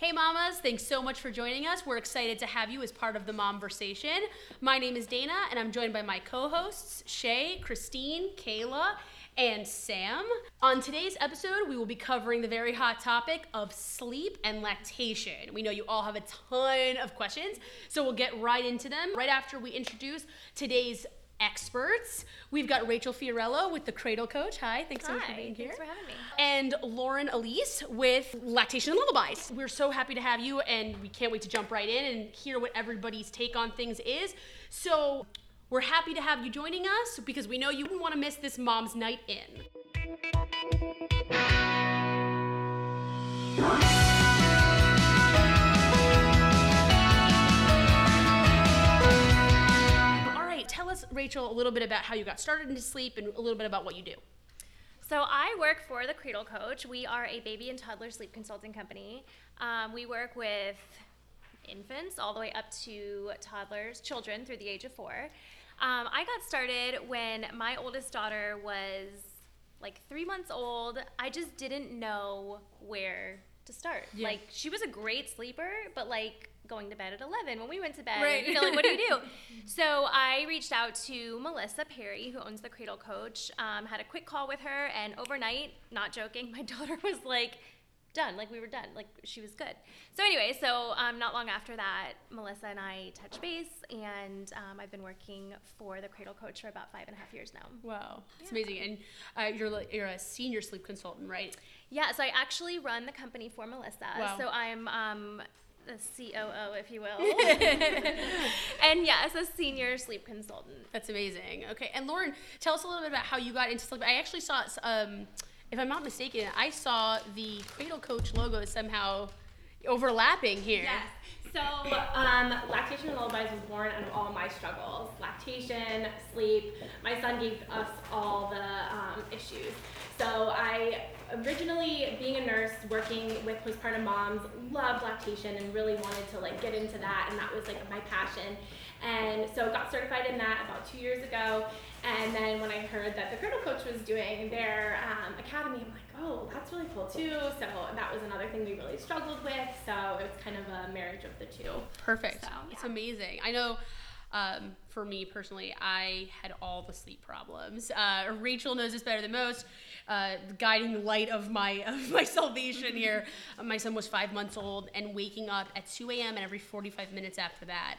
Hey, mamas, thanks so much for joining us. We're excited to have you as part of the Momversation. My name is Dana, and I'm joined by my co hosts, Shay, Christine, Kayla, and Sam. On today's episode, we will be covering the very hot topic of sleep and lactation. We know you all have a ton of questions, so we'll get right into them right after we introduce today's experts. We've got Rachel Fiorello with the Cradle Coach. Hi, thanks so much for Hi, being here. thanks for having me. And Lauren Elise with Lactation and Lullabies. We're so happy to have you, and we can't wait to jump right in and hear what everybody's take on things is. So, we're happy to have you joining us because we know you wouldn't want to miss this mom's night in. Rachel, a little bit about how you got started into sleep and a little bit about what you do. So I work for the Cradle Coach. We are a baby and toddler sleep consulting company. Um, we work with infants all the way up to toddlers, children through the age of four. Um, I got started when my oldest daughter was like three months old. I just didn't know where to start. Yeah. Like she was a great sleeper, but like going to bed at 11 when we went to bed, Right. you know, like what do you do? so I reached out to Melissa Perry, who owns the Cradle Coach, um, had a quick call with her, and overnight, not joking, my daughter was like, done. Like we were done. Like she was good. So anyway, so um, not long after that, Melissa and I touched base, and um, I've been working for the Cradle Coach for about five and a half years now. Wow, it's amazing. And uh, you're you're a senior sleep consultant, right? Yeah, so I actually run the company for Melissa. Wow. So I'm um, the COO, if you will. and yes, a senior sleep consultant. That's amazing. Okay, and Lauren, tell us a little bit about how you got into sleep. I actually saw, um, if I'm not mistaken, I saw the Cradle Coach logo somehow overlapping here. Yes. So, um, lactation and lullabies was born out of all my struggles lactation, sleep. My son gave us all the um, issues. So, I originally, being a nurse, working with postpartum moms, loved lactation and really wanted to like get into that, and that was like my passion. And so, got certified in that about two years ago. And then when I heard that the Cradle Coach was doing their um, academy, I'm like, oh, that's really cool too. So that was another thing we really struggled with. So it was kind of a marriage of the two. Perfect. So, It's amazing. I know. Um, for me personally, I had all the sleep problems. Uh, Rachel knows this better than most. Uh, guiding light of my of my salvation here. Uh, my son was five months old and waking up at 2 a.m. and every 45 minutes after that.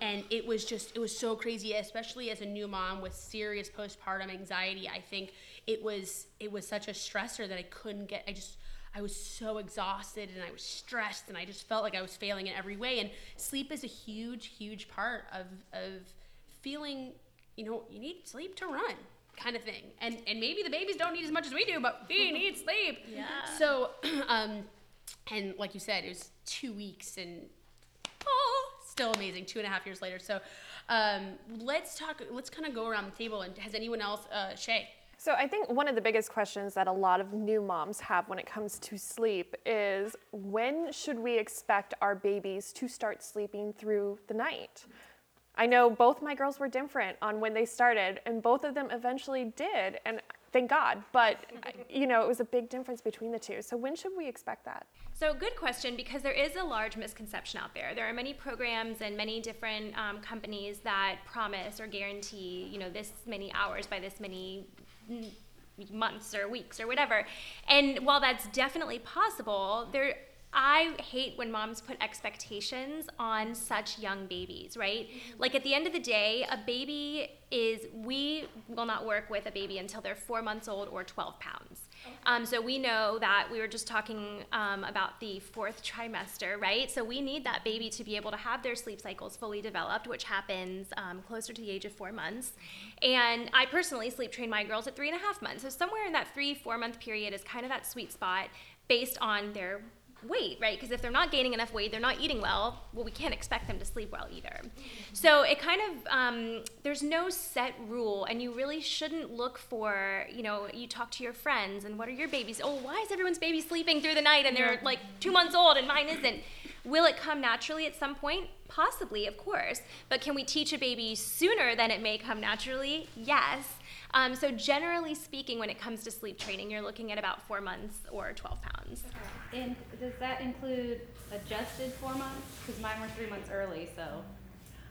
And it was just, it was so crazy, especially as a new mom with serious postpartum anxiety. I think it was, it was such a stressor that I couldn't get. I just, I was so exhausted and I was stressed and I just felt like I was failing in every way. And sleep is a huge, huge part of of feeling, you know, you need sleep to run kind of thing. And and maybe the babies don't need as much as we do, but we need sleep. Yeah. So um and like you said, it was two weeks and oh still amazing, two and a half years later. So um let's talk let's kind of go around the table and has anyone else uh Shay? So I think one of the biggest questions that a lot of new moms have when it comes to sleep is when should we expect our babies to start sleeping through the night? I know both my girls were different on when they started and both of them eventually did and thank God, but you know, it was a big difference between the two. So when should we expect that? So, good question because there is a large misconception out there. There are many programs and many different um, companies that promise or guarantee, you know, this many hours by this many months or weeks or whatever. And while that's definitely possible, there I hate when moms put expectations on such young babies, right? Like at the end of the day, a baby is, we will not work with a baby until they're four months old or 12 pounds. Um, so we know that we were just talking um, about the fourth trimester, right? So we need that baby to be able to have their sleep cycles fully developed, which happens um, closer to the age of four months. And I personally sleep train my girls at three and a half months. So somewhere in that three, four month period is kind of that sweet spot based on their weight, right? Because if they're not gaining enough weight, they're not eating well, well, we can't expect them to sleep well either. So it kind of, um, there's no set rule, and you really shouldn't look for, you know, you talk to your friends, and what are your babies? Oh, why is everyone's baby sleeping through the night and they're like two months old and mine isn't? Will it come naturally at some point? Possibly, of course. But can we teach a baby sooner than it may come naturally? Yes. Um, so, generally speaking, when it comes to sleep training, you're looking at about four months or 12 pounds. And does that include adjusted four months? Because mine were three months early, so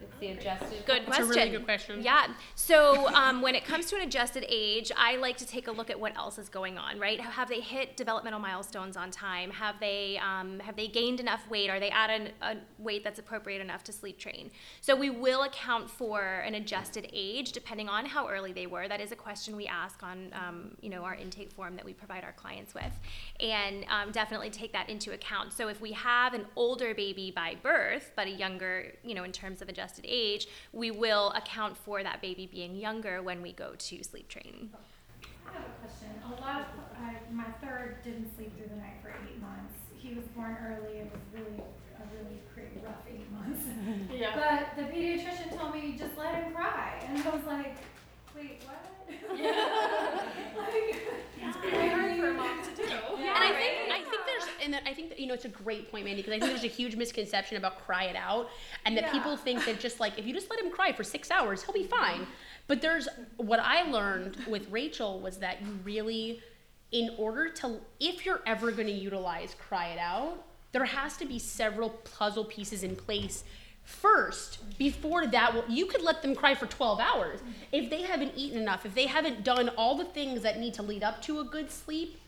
it's the adjusted. Good That's a question. really good question. Yeah. So um, when it comes to an adjusted age, I like to take a look at what else is going on. Right? Have they hit developmental milestones on time? Have they um, have they gained enough weight? Are they at an, a weight that's appropriate enough to sleep train? So we will account for an adjusted age depending on how early they were. That is a question we ask on um, you know our intake form that we provide our clients with, and um, definitely take that into account. So if we have an older baby by birth but a younger you know in terms of adjusted age, we will account for that baby being younger when we go to sleep training. I have a question. A lot of, I, my third didn't sleep through the night for eight months. He was born early. It was really, a really pretty rough eight months. Yeah. But the pediatrician told me just let him cry, and I was like, wait, what? like, Very hard for a mom to do. and I think I think there's and that I think that, you know it's a great point, Mandy, because I think there's a huge misconception about cry it out, and that Yeah. people think that just like if you just let him cry for six hours, he'll be fine. But there's what I learned with Rachel was that you really, in order to, if you're ever going to utilize cry it out, there has to be several puzzle pieces in place first before that will you could let them cry for 12 hours if they haven't eaten enough if they haven't done all the things that need to lead up to a good sleep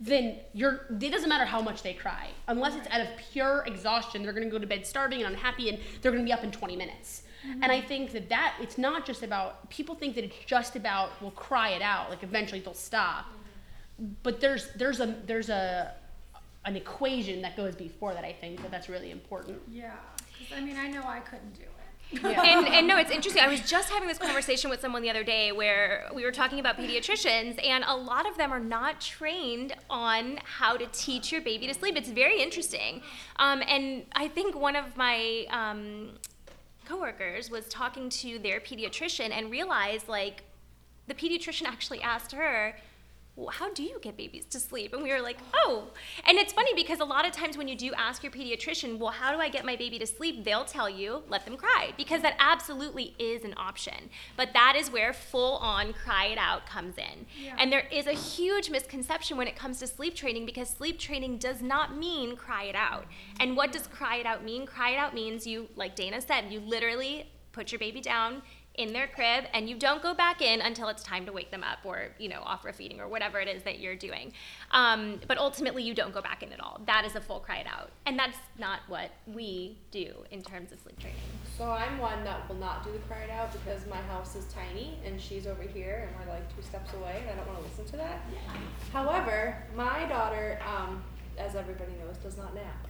then you're it doesn't matter how much they cry. Unless it's out of pure exhaustion they're going to go to bed starving and unhappy and they're going to be up in 20 minutes. And i mm-hmm. think that that it's not just about people think that it's just about we'll cry it out like eventually they'll stop. Mm-hmm. But there's there's a there's a an equation that goes before that i think that that's really important. Yeah, because I mean, I know I couldn't do it. And, and no, it's interesting. I was just having this conversation with someone the other day where we were talking about pediatricians, and a lot of them are not trained on how to teach your baby to sleep. It's very interesting. Um, and I think one of my um, coworkers was talking to their pediatrician and realized, like, the pediatrician actually asked her, well, how do you get babies to sleep? And we were like, oh. And it's funny because a lot of times when you do ask your pediatrician, well, how do I get my baby to sleep? They'll tell you, let them cry, because that absolutely is an option. But that is where full on cry it out comes in. Yeah. And there is a huge misconception when it comes to sleep training because sleep training does not mean cry it out. And what does cry it out mean? Cry it out means you, like Dana said, you literally put your baby down in their crib and you don't go back in until it's time to wake them up or you know offer a feeding or whatever it is that you're doing. Um, but ultimately you don't go back in at all. That is a full cry it out. And that's not what we do in terms of sleep training. So I'm one that will not do the cried out because my house is tiny and she's over here and we're like two steps away and I don't want to listen to that. However, my daughter, um, as everybody knows, does not nap.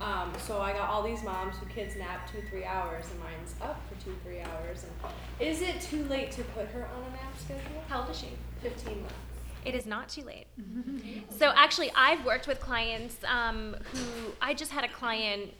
Um, so I got all these moms who kids nap two, three hours and mine's up for two, three hours. And is it too late to put her on a nap schedule? how old is she 15 months. It is not too late. so actually, I've worked with clients um, who I just had a client,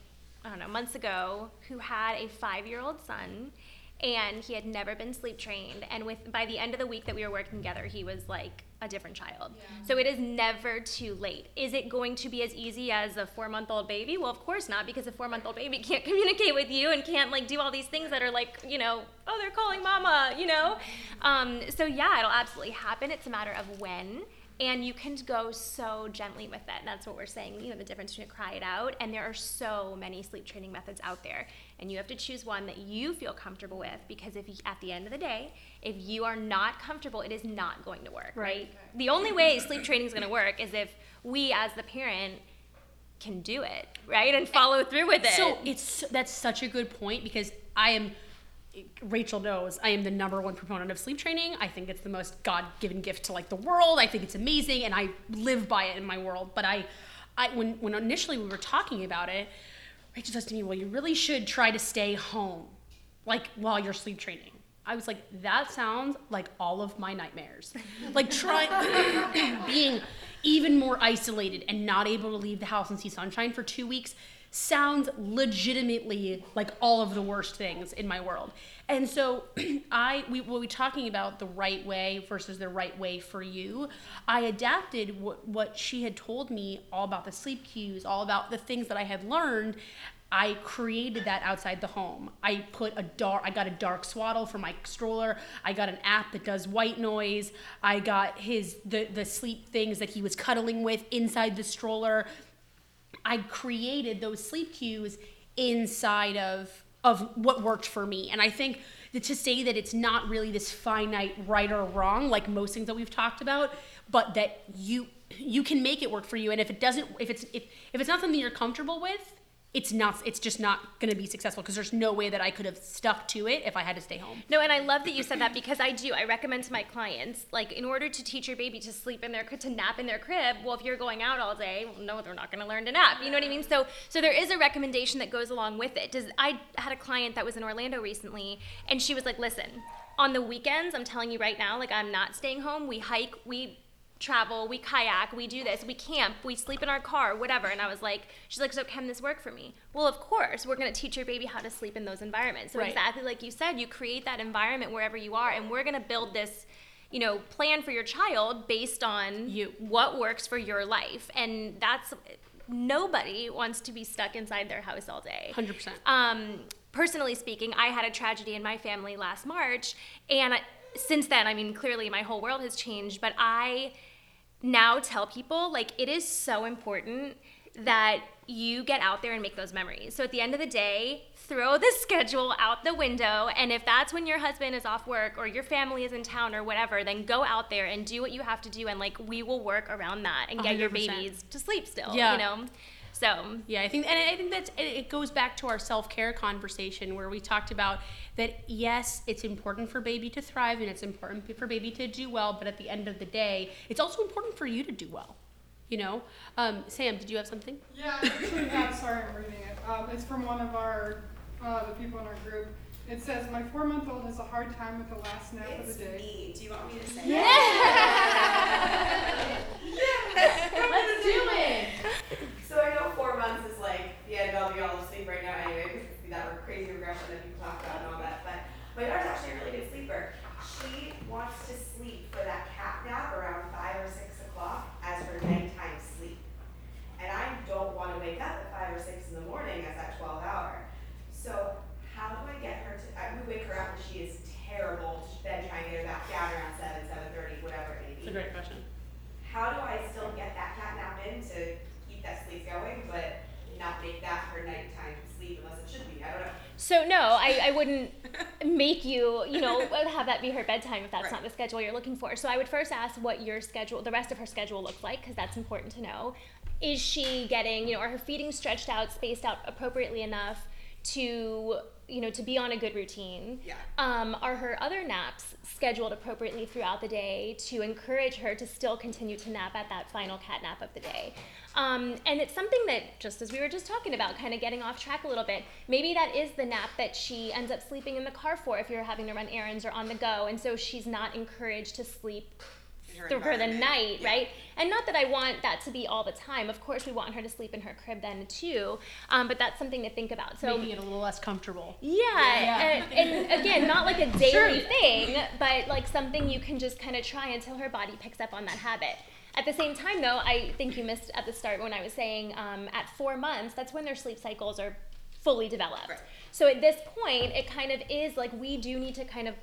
I don't know, months ago who had a five-year-old son, and he had never been sleep trained. And with by the end of the week that we were working together, he was like a different child. So it is never too late. Is it going to be as easy as a four-month-old baby? Well, of course not, because a four-month-old baby can't communicate with you and can't like do all these things that are like, you know, oh, they're calling mama, you know. Um, so yeah, it'll absolutely happen. It's a matter of when. And you can go so gently with it. And that's what we're saying, you know, the difference between cry it out. And there are so many sleep training methods out there. And you have to choose one that you feel comfortable with because if you, at the end of the day, if you are not comfortable, it is not going to work, right? The only way sleep training is going to work is if we as the parent can do it, right? And follow through with it. So it's that's such a good point because I am Rachel knows I am the number one proponent of sleep training. I think it's the most God-given gift to like the world. I think it's amazing and I live by it in my world. But I I when when initially we were talking about it, Rachel says to me, "Well, you really should try to stay home like while you're sleep training." I was like, "That sounds like all of my nightmares." like trying being even more isolated and not able to leave the house and see sunshine for 2 weeks sounds legitimately like all of the worst things in my world. And so I we were we talking about the right way versus the right way for you. I adapted what what she had told me all about the sleep cues, all about the things that I had learned. I created that outside the home. I put a dark I got a dark swaddle for my stroller. I got an app that does white noise. I got his the the sleep things that he was cuddling with inside the stroller. I created those sleep cues inside of of what worked for me. And I think that to say that it's not really this finite right or wrong like most things that we've talked about, but that you you can make it work for you and if it doesn't if it's if, if it's not something you're comfortable with, it's not it's just not going to be successful because there's no way that I could have stuck to it if I had to stay home. No, and I love that you said that because I do. I recommend to my clients, like, in order to teach your baby to sleep in their to nap in their crib. Well, if you're going out all day, well, no, they're not going to learn to nap. You know what I mean? So, so there is a recommendation that goes along with it. Does I had a client that was in Orlando recently, and she was like, "Listen, on the weekends, I'm telling you right now, like, I'm not staying home. We hike, we." Travel, we kayak, we do this, we camp, we sleep in our car, whatever. And I was like, she's like, so can this work for me? Well, of course, we're going to teach your baby how to sleep in those environments. So Right. exactly like you said, you create that environment wherever you are, and we're going to build this. You know, plan for your child based on You. what works for your life, and that's nobody wants to be stuck inside their house all day. 100%. Um, personally speaking, I had a tragedy in my family last March, and I, since then, I mean, clearly my whole world has changed. But I now tell people like it is so important that you get out there and make those memories. So at the end of the day, throw the schedule out the window. And if that's when your husband is off work or your family is in town or whatever, then go out there and do what you have to do. And like we will work around that and get your 100%. babies to sleep still. Yeah. You know? So Yeah, I think, and I think that's it goes back to our self care conversation where we talked about that. Yes, it's important for baby to thrive and it's important for baby to do well, but at the end of the day, it's also important for you to do well. You know, um, Sam, did you have something? Yeah, actually have, sorry, I'm reading it. Um, it's from one of our, uh, the people in our group. It says, my four month old has a hard time with the last nap of the day. me. Do you want me to say it? Yeah! Let's do it. So I know four months is like the end all be all of sleep right now anyway, because it's that crazy regression that people talk about and all that. But my daughter's actually a really good sleeper. She wants to sleep for that cat nap around five or six o'clock as her nighttime sleep. And I don't want to wake up at five or six in the morning as that twelve hour. So how do I get her to, I, we wake her up and she is terrible, then try and get her back down around seven, seven thirty, whatever it may be It's a great question. how do I still get that cat nap in to keep that sleep going, but not make that her nighttime sleep unless it should be? I don't know. So no, I, I wouldn't make you, you know, have that be her bedtime if that's Right. not the schedule you're looking for. So I would first ask what your schedule, the rest of her schedule looks like, because that's important to know. Is she getting, you know, are her feeding stretched out, spaced out appropriately enough to, you know, to be on a good routine? Yeah. Um, are her other naps scheduled appropriately throughout the day to encourage her to still continue to nap at that final cat nap of the day? Um, and it's something that, just as we were just talking about, kind of getting off track a little bit, maybe that is the nap that she ends up sleeping in the car for if you're having to run errands or on the go. And so she's not encouraged to sleep her through for the night, yeah. right? And not that I want that to be all the time. Of course, we want her to sleep in her crib then too. Um, but that's something to think about. So Making it a little less comfortable. yeah, And, and again, not like a daily thing, but like something you can just kind of try until her body picks up on that habit. At the same time, though, I think you missed at the start when I was saying um, at four months, that's when their sleep cycles are fully developed. Right. So at this point, it kind of is like we do need to kind of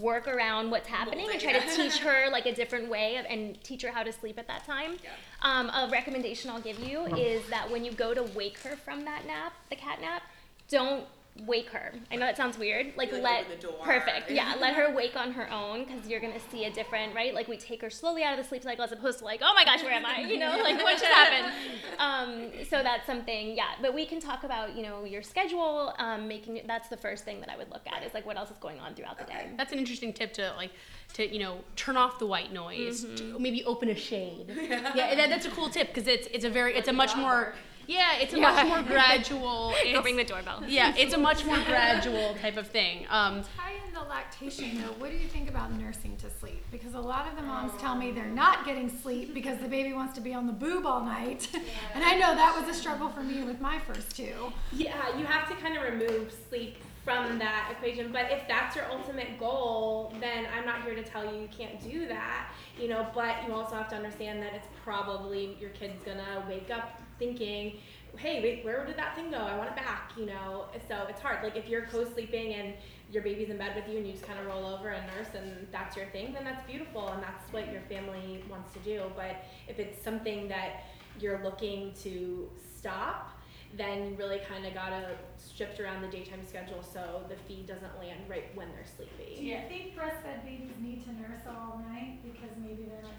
work around what's happening and try to teach her like a different way of, and teach her how to sleep at that time. Yeah. Um, a recommendation I'll give you is that when you go to wake her from that nap, the cat nap, don't wake her. I know that sounds weird. Like, Like, let open the door. perfect. Yeah, let her wake on her own because you're gonna see a different right. Like we take her slowly out of the sleep cycle as opposed to like, oh my gosh, where am I? You know, like what just happened? Um, so that's something. Yeah, but we can talk about you know your schedule. Um, making that's the first thing that I would look at is like what else is going on throughout the day. That's an interesting tip to like to you know turn off the white noise. Mm-hmm. To maybe open a shade. yeah, that, that's a cool tip because it's it's a very it's a much more Yeah, it's a Yeah. much more gradual. Go it's- ring the doorbell. Yeah, it's a much more gradual type of thing. Um, Tie in the lactation though. What do you think about nursing to sleep? Because a lot of the moms tell me they're not getting sleep because the baby wants to be on the boob all night. and I know that was a struggle for me with my first two. Yeah, you have to kind of remove sleep from that equation. But if that's your ultimate goal, then I'm not here to tell you you can't do that. You know, but you also have to understand that it's probably your kid's gonna wake up thinking, "Hey, wait, where did that thing go? I want it back." You know, so it's hard. Like if you're co-sleeping and your baby's in bed with you and you just kind of roll over and nurse and that's your thing, then that's beautiful and that's what your family wants to do. But if it's something that you're looking to stop, then you really kind of gotta shift around the daytime schedule so the feed doesn't land right when they're sleepy. Do you think breastfed babies need to nurse all night because maybe they're not?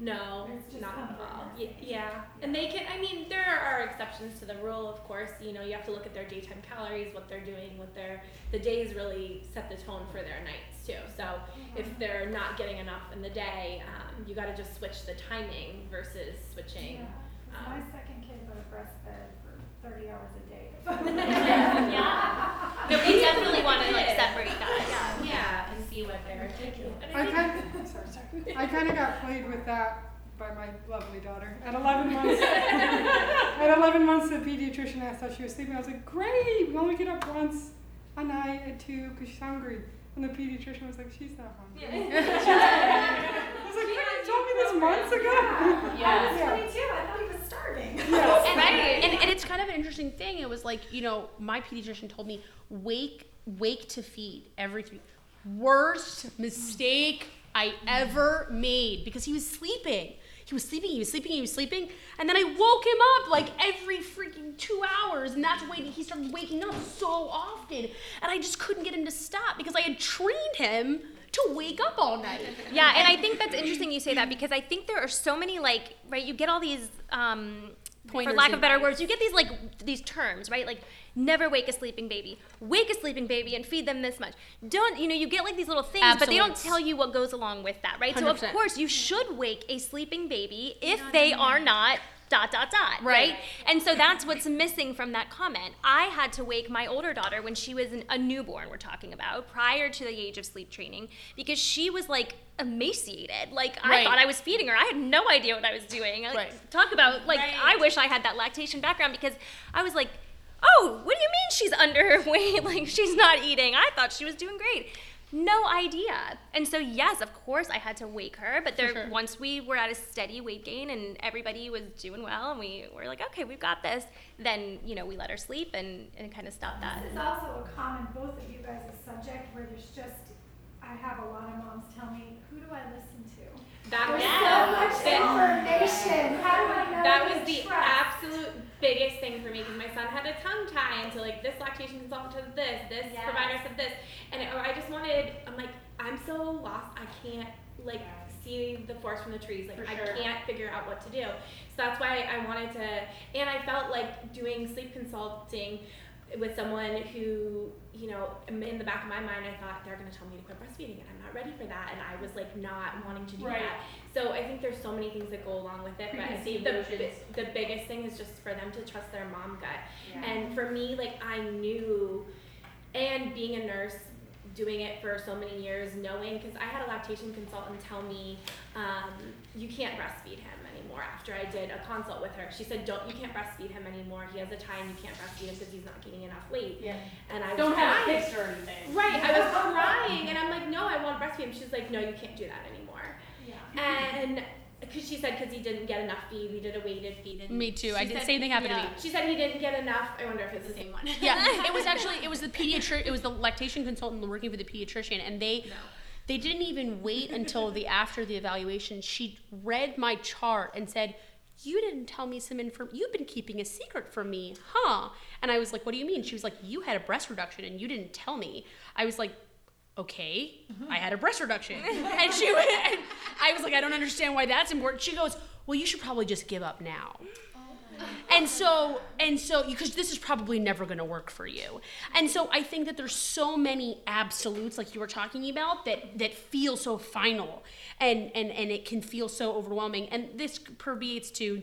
No, It's not at comfort all. nursing. Yeah, and they can. I mean, there are exceptions to the rule, of course. You know, you have to look at their daytime calories, what they're doing, what their the days really set the tone for their nights too. So if they're not getting enough in the day, um, you got to just switch the timing versus switching. Yeah, 'cause um, my second kid was breastfed for 30 hours a day. Yeah. No, we definitely want to like separate that. Yeah, yeah, and see what they're. I kind of, sorry, sorry. I kind of got played with that by my lovely daughter. At 11 months, at 11 months, the pediatrician asked how she was sleeping. I was like, great, we only get up once a night at 2 because she's hungry. And the pediatrician was like, she's not hungry. I was like, you told me this months ago. yeah I was Yeah. 22. I thought he was starving. Yes. and, Right. and, and it's kind of an interesting thing. It was like, you know, my pediatrician told me, wake, wake to feed every three. Worst mistake I ever made because he was sleeping. He was sleeping, he was sleeping, he was sleeping. And then I woke him up like every freaking two hours. And that's when he started waking up so often. And I just couldn't get him to stop because I had trained him to wake up all night. Yeah, and I think that's interesting you say that because I think there are so many like right. You get all these, um, for lack of better words, you get these like these terms, right? Like never wake a sleeping baby, wake a sleeping baby and feed them this much. Don't you know? You get like these little things, but they don't tell you what goes along with that, right? So of course you should wake a sleeping baby if they are not. Dot dot dot, Right. right? And so that's what's missing from that comment. I had to wake my older daughter when she was an, a newborn, we're talking about, prior to the age of sleep training, because she was like emaciated. Like I thought I was feeding her. I had no idea what I was doing. Like, Right. Talk about like Right. I wish I had that lactation background because I was like, oh, what do you mean she's underweight? like she's not eating. I thought she was doing great. No idea. And so yes, of course I had to wake her, but there sure. once we were at a steady weight gain and everybody was doing well and we were like, okay, we've got this, then you know, we let her sleep and, and kind of stopped that. This is also a common, both of you guys' a subject where there's just, I have a lot of moms tell me, who do I listen That was so much information. How do I know? that was the trust? absolute biggest thing for me because my son had a tongue tie into like this lactation consultant said this, this Yes. provider said this, and it, I just wanted. I'm like, I'm so lost. I can't like see the forest from the trees. Like For I sure. can't figure out what to do. So that's why I wanted to, and I felt like doing sleep consulting with someone who, you know, in the back of my mind, I thought they're going to tell me to quit breastfeeding, and I'm not ready for that, and I was like not wanting to do Right. that. So I think there's so many things that go along with it, but I think the, the biggest thing is just for them to trust their mom gut. And for me, like I knew, and being a nurse, doing it for so many years, knowing because I had a lactation consultant tell me, um, you can't breastfeed him anymore. After I did a consult with her, she said, don't you can't breastfeed him anymore. He has a tie and you can't breastfeed him because he's not gaining enough weight. Yeah. And I was Don't have crying. fixed or anything. Right, I was crying, and I'm like, no, I want to breastfeed him. She's like, no, you can't do that anymore. Yeah. And because she said because he didn't get enough feed, we did a weighted feed. And Me too. I did. said- Same thing happened yeah. to me. She said he didn't get enough. I wonder if it's the same one. yeah, it was actually it was the pediatric it was the lactation consultant working for the pediatrician, and they they didn't even wait until the after the evaluation. She read my chart and said, "You didn't tell me some info. You've been keeping a secret from me, huh?" And I was like, "What do you mean?" She was like, "You had a breast reduction and you didn't tell me." I was like. Okay, mm-hmm. I had a breast reduction, and she went, and I was like, I don't understand why that's important. She goes, Well, you should probably just give up now. Oh. And so, and so, because this is probably never going to work for you. And so, I think that there's so many absolutes, like you were talking about, that that feel so final, and and and it can feel so overwhelming. And this pervades to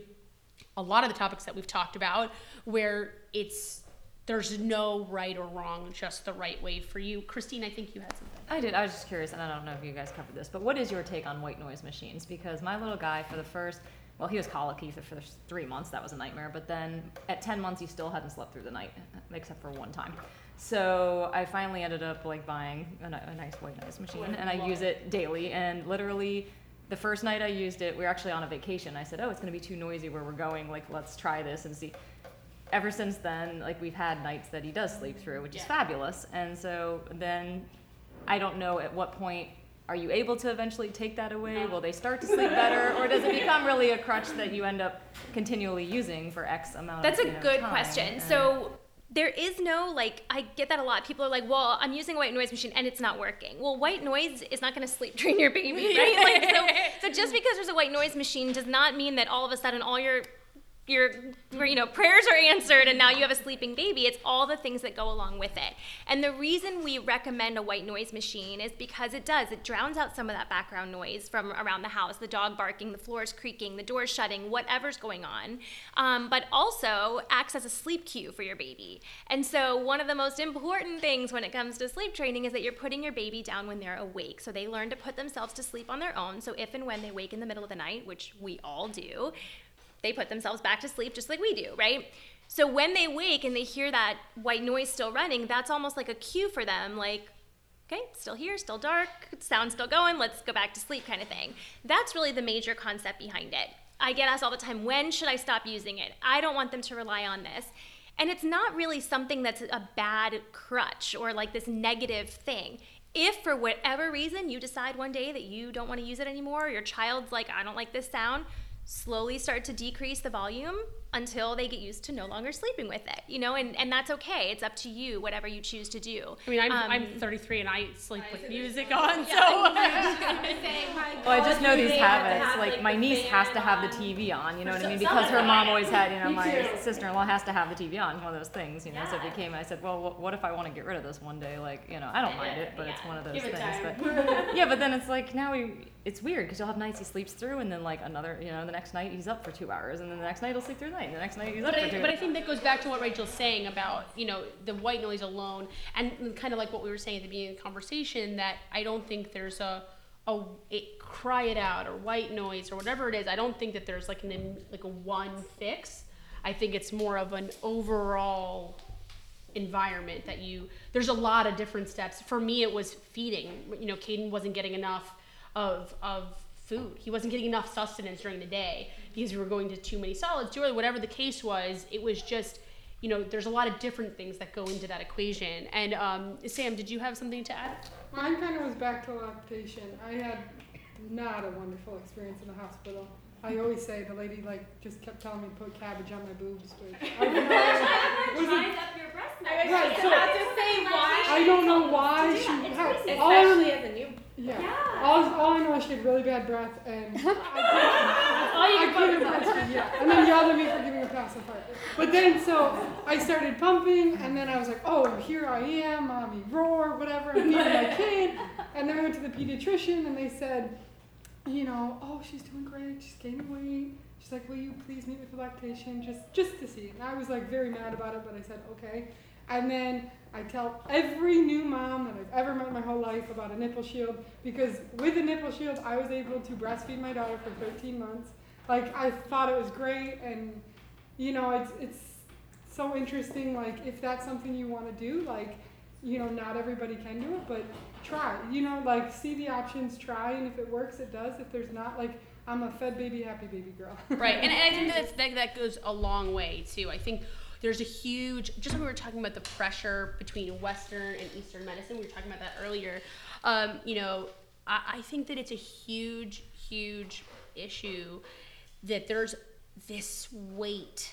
a lot of the topics that we've talked about, where it's there's no right or wrong, just the right way for you. Christine, I think you had something. I did. I was just curious, and I don't know if you guys covered this, but what is your take on white noise machines? Because my little guy, for the first, well, he was colicky for, the first three months. That was a nightmare. But then at 10 months, he still hadn't slept through the night, except for one time. So I finally ended up like buying a, a nice white noise machine, and I use it daily. And literally, the first night I used it, we were actually on a vacation. I said, "Oh, it's going to be too noisy where we're going. Like, let's try this and see." Ever since then, like we've had nights that he does sleep through, which is fabulous. And so then I don't know at what point are you able to eventually take that away? Will they start to sleep better, or does it become really a crutch that you end up continually using for X amount? That's of a know, good question. And- So there is no like I get that a lot. People are like, "Well, I'm using a white noise machine and it's not working." Well, white noise is not going to sleep train your baby, right? like so, so just because there's a white noise machine does not mean that all of a sudden all your your you know prayers are answered and now you have a sleeping baby it's all the things that go along with it. And the reason we recommend a white noise machine is because it does it drowns out some of that background noise from around the house the dog barking the floors creaking the doors shutting whatever's going on. Um, but also acts as a sleep cue for your baby. And so one of the most important things when it comes to sleep training is that you're putting your baby down when they're awake. So they learn to put themselves to sleep on their own. So if and when they wake in the middle of the night which we all do they put themselves back to sleep just like we do, right? So when they wake and they hear that white noise still running, that's almost like a cue for them, like, okay, still here, still dark, sound's still going, let's go back to sleep kind of thing. That's really the major concept behind it. I get asked all the time, when should I stop using it? I don't want them to rely on this. And it's not really something that's a bad crutch or like this negative thing. If for whatever reason you decide one day that you don't want to use it anymore, or your child's like, I don't like this sound, slowly start to decrease the volume until they get used to no longer sleeping with it you know and, and that's okay it's up to you whatever you choose to do I mean, I'm, Um, I'm 33 and I sleep with music on, so. Well, I just know these habits. Like my niece has to have the TV on, you know what I mean? Because her mom always had, you know, my sister-in-law has to have the TV on. It's one of those things, you know. So it became. I said, well, wh- what if I want to get rid of this one day? Like, you know, I don't mind it, but it's one of those Give things. But yeah, but then it's like now he, it's weird because you'll have nights he sleeps through, and then like another, you know, the next night he's up for two hours, and then the next night he'll sleep through the night, the next night he's up But for I, two. but I think that goes back to what Rachel's saying about you know the white noise alone, and kind of like what we were saying at the beginning of the conversation that I don't think there's a a it, cry it out or white noise or whatever it is. I don't think that there's like an like a one fix. I think it's more of an overall environment that you there's a lot of different steps for me it was feeding you know Caden wasn't getting enough of of food he wasn't getting enough sustenance during the day because we were going to too many solids too early whatever the case was it was just you know there's a lot of different things that go into that equation and um, sam did you have something to add Mine kind of was back to lactation. I had not a wonderful experience in the hospital. I always say the lady like just kept telling me to put cabbage on my boobs, but I don't know. Was it- up your breast Right, milk. so- about to say why. I don't know why she. that. It's how- risky. all I Especially rem- as a new. yeah. Yeah. All, all I know is she had really bad breath, and I, all you I can couldn't focus on. breastfeed. Yeah, and then yelled at me for giving a pass apart. But then so I started pumping, and then I was like, oh, here I am, mommy roar, whatever. I'm feeding my kid, and then I went to the pediatrician, and they said, you know, oh, she's doing great, she's gaining weight. She's like, will you please meet with the lactation, just just to see. And I was like very mad about it, but I said okay. And then I tell every new mom that I've ever met in my whole life about a nipple shield because with a nipple shield, I was able to breastfeed my daughter for 13 months. Like I thought it was great, and you know, it's it's so interesting. Like if that's something you want to do, like you know, not everybody can do it, but try. You know, like see the options, try, and if it works, it does. If there's not, like I'm a fed baby, happy baby girl. right and, and i think that's, that, that goes a long way too i think there's a huge just when we were talking about the pressure between western and eastern medicine we were talking about that earlier um, you know I, I think that it's a huge huge issue that there's this weight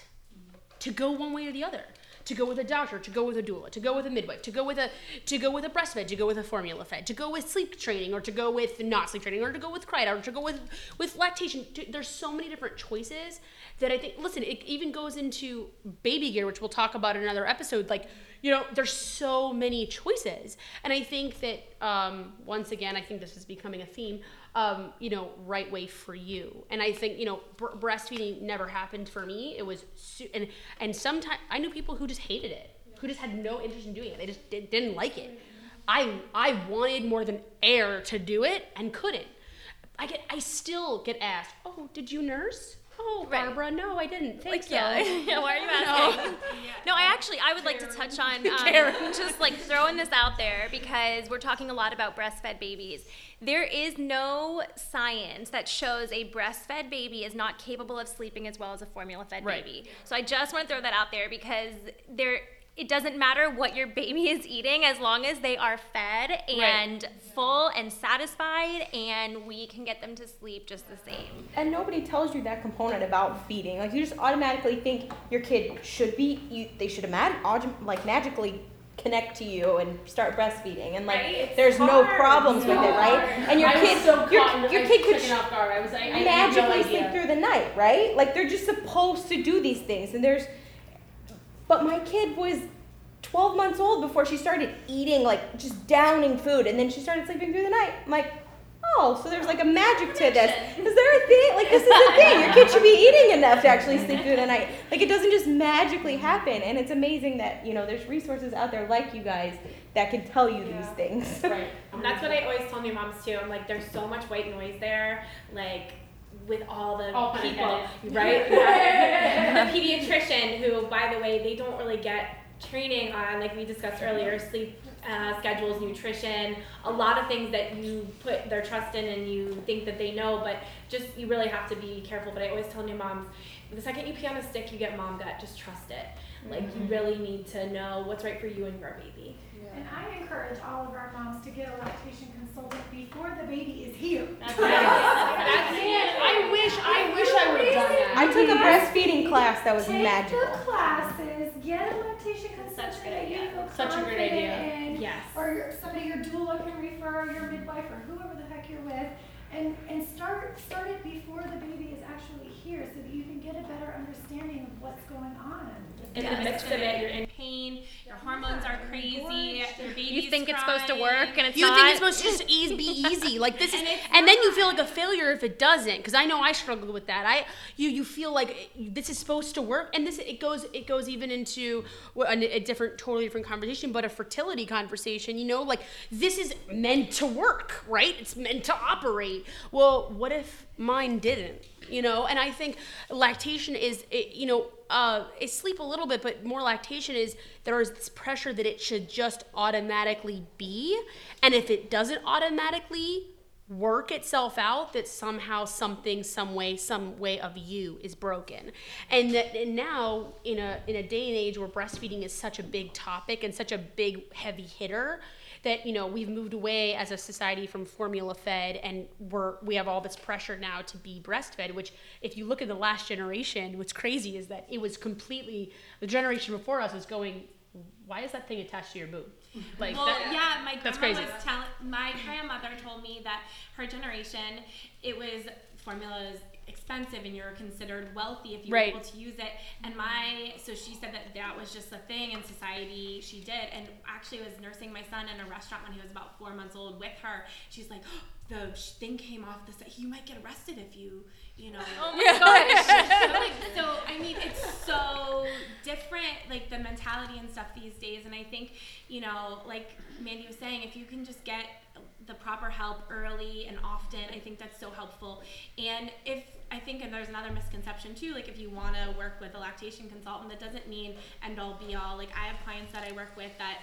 to go one way or the other to go with a doctor to go with a doula to go with a midwife to go with a to go with a breastfed to go with a formula fed to go with sleep training or to go with not sleep training or to go with cry out or to go with with lactation there's so many different choices that i think listen it even goes into baby gear which we'll talk about in another episode like you know there's so many choices and i think that um, once again i think this is becoming a theme um, you know, right way for you. And I think, you know, br- breastfeeding never happened for me. It was, su- and, and sometimes I knew people who just hated it, who just had no interest in doing it. They just did, didn't like it. I, I wanted more than air to do it and couldn't. I get, I still get asked, oh, did you nurse? Oh, Right. Barbara, no, I didn't think Like, so. yeah. yeah, why are you asking? No, I actually, I would like to touch on um, just like throwing this out there because we're talking a lot about breastfed babies. There is no science that shows a breastfed baby is not capable of sleeping as well as a formula fed Right. baby. So I just want to throw that out there because there. It doesn't matter what your baby is eating as long as they are fed and full and satisfied, and we can get them to sleep just the same. And nobody tells you that component about feeding. Like you just automatically think your kid should be. You, they should imagine like magically connect to you and start breastfeeding, and like Right? It's there's no hard. problems with it, right? And your I kid, so your, your kid could taken off guard. I was like, I no magically sleep through the night, right? Like they're just supposed to do these things, and there's. But my kid was 12 months old before she started eating, like just downing food, and then she started sleeping through the night. I'm like, oh, so there's like a magic to this. Is there a thing? Like, this is a thing. Your kid should be eating enough to actually sleep through the night. Like, it doesn't just magically happen. And it's amazing that, you know, there's resources out there like you guys that can tell you these things. Right. And that's what I always tell new moms too. I'm like, there's so much white noise there. Like, with all the All people, intended. right? the who, by the way, they don't really get training on, like we discussed earlier, sleep uh, schedules, nutrition, a lot of things that you put their trust in and you think that they know, but just you really have to be careful. But I always tell new moms, the second you pee on a stick, you get mom gut. Just trust it. Like you really need to know what's right for you and your baby. And I encourage all of our moms to get a lactation consultant before the baby is here. That's it. I wish I wish I would have done that. I took a breastfeeding class that was Take magical. the classes, get a lactation consultant Such a good that you idea. feel Such a good confident idea. in, Yes. Or your, somebody your doula can refer, or your midwife, or whoever the heck you're with, and and start start it before the baby is actually here, so that you can get a better understanding of what's going on. In the midst of it, you're in pain, your hormones are crazy, your baby's You think it's supposed to work and it's you not. think it's supposed to just ease, be easy, like this is, And and, then you feel like a failure if it doesn't. Because I know I struggled with that. I you you feel like this is supposed to work, and this it goes it goes even into a, a different, totally different conversation, but a fertility conversation. You know, like this is meant to work, right? It's meant to operate. Well, what if mine didn't? You know, and I think lactation is, it, you know, uh, is sleep a little bit, but more lactation is there is this pressure that it should just automatically be, and if it doesn't automatically work itself out, that somehow something, some way, some way of you is broken, and that and now in a in a day and age where breastfeeding is such a big topic and such a big heavy hitter that you know we've moved away as a society from formula fed and we're we have all this pressure now to be breastfed which if you look at the last generation what's crazy is that it was completely the generation before us was going why is that thing attached to your boob like Well, that, yeah, my that's grandma crazy. was telling my grandmother told me that her generation, it was formula is expensive and you're considered wealthy if you Right. were able to use it. And my so she said that that was just a thing in society. She did, and actually was nursing my son in a restaurant when he was about four months old with her. She's like, oh, the thing came off the side. You might get arrested if you, you know. Oh my gosh. so, like, so I mean, it's so different, like the mentality and stuff these days. And I think, you know, like Mandy was saying, if you can just get the proper help early and often, I think that's so helpful. And if I think, and there's another misconception too, like if you want to work with a lactation consultant, that doesn't mean end all be all. Like I have clients that I work with that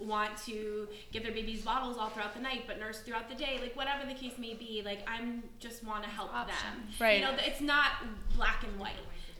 want to give their babies bottles all throughout the night but nurse throughout the day like whatever the case may be like i'm just want to help them Right. you know it's not black and white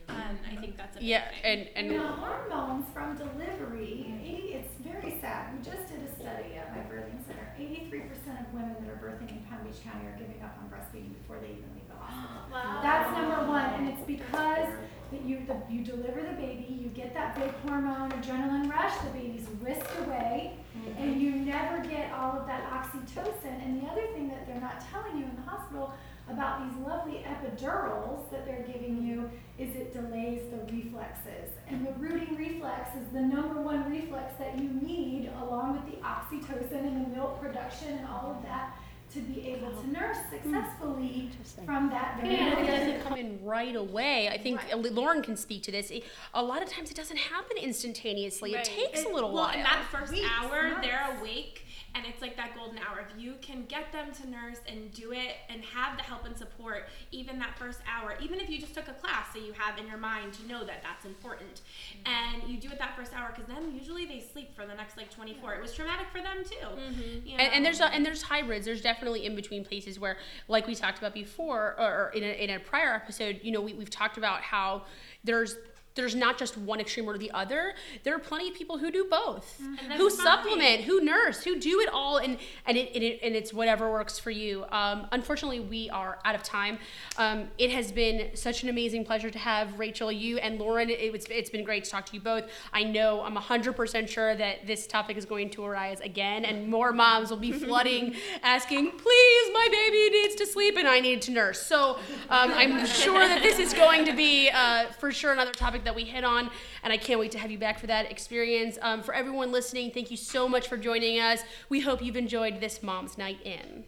and i think that's a big yeah thing. and You and know, hormones from delivery, it's very sad. We just did a study at my birthing center. 83% of women that are birthing in Palm Beach County are giving up on breastfeeding before they even leave the hospital. That's number one, and it's because that you the, you deliver the baby, you get that big hormone adrenaline rush, the baby's whisked away, mm-hmm. and you never get all of that oxytocin. And the other thing that they're not telling you in the hospital about these lovely epidurals that they're giving you is it delays the reflexes. And the rooting reflex is the number one reflex that you need along with the oxytocin and the milk production and all of that to be able to nurse successfully from that very And it doesn't come in right away. I think uh, Lauren can speak to this. A lot of times it doesn't happen instantaneously. It takes a little well, while. in that first Weeks, hour, months. they're awake, and it's like that golden hour. If you can get them to nurse and do it and have the help and support, even that first hour, even if you just took a class, so you have in your mind to know that that's important, Mm-hmm. and you do it that first hour, because then usually they sleep for the next like 24. It was traumatic for them too. Mm-hmm. you and, and there's a, and there's hybrids. There's definitely in between places where, like we talked about before, or, or in, a, in a prior episode, you know, we, we've talked about how there's there's not just one extreme or the other. There are plenty of people who do both, that's who supplement, who nurse, who do it all, and and it, and, it, and it's whatever works for you. Um, unfortunately, we are out of time. Um, it has been such an amazing pleasure to have Rachel, you, and Lauren. It, was it's been great to talk to you both. I know I'm 100% sure that this topic is going to arise again, and more moms will be flooding, asking, "Please, my baby needs to sleep, and I need to nurse." So um, I'm sure that this is going to be uh, for sure another that we hit on, and I can't wait to have you back for that experience. Um, for everyone listening, thank you so much for joining us. We hope you've enjoyed this Mom's Night In.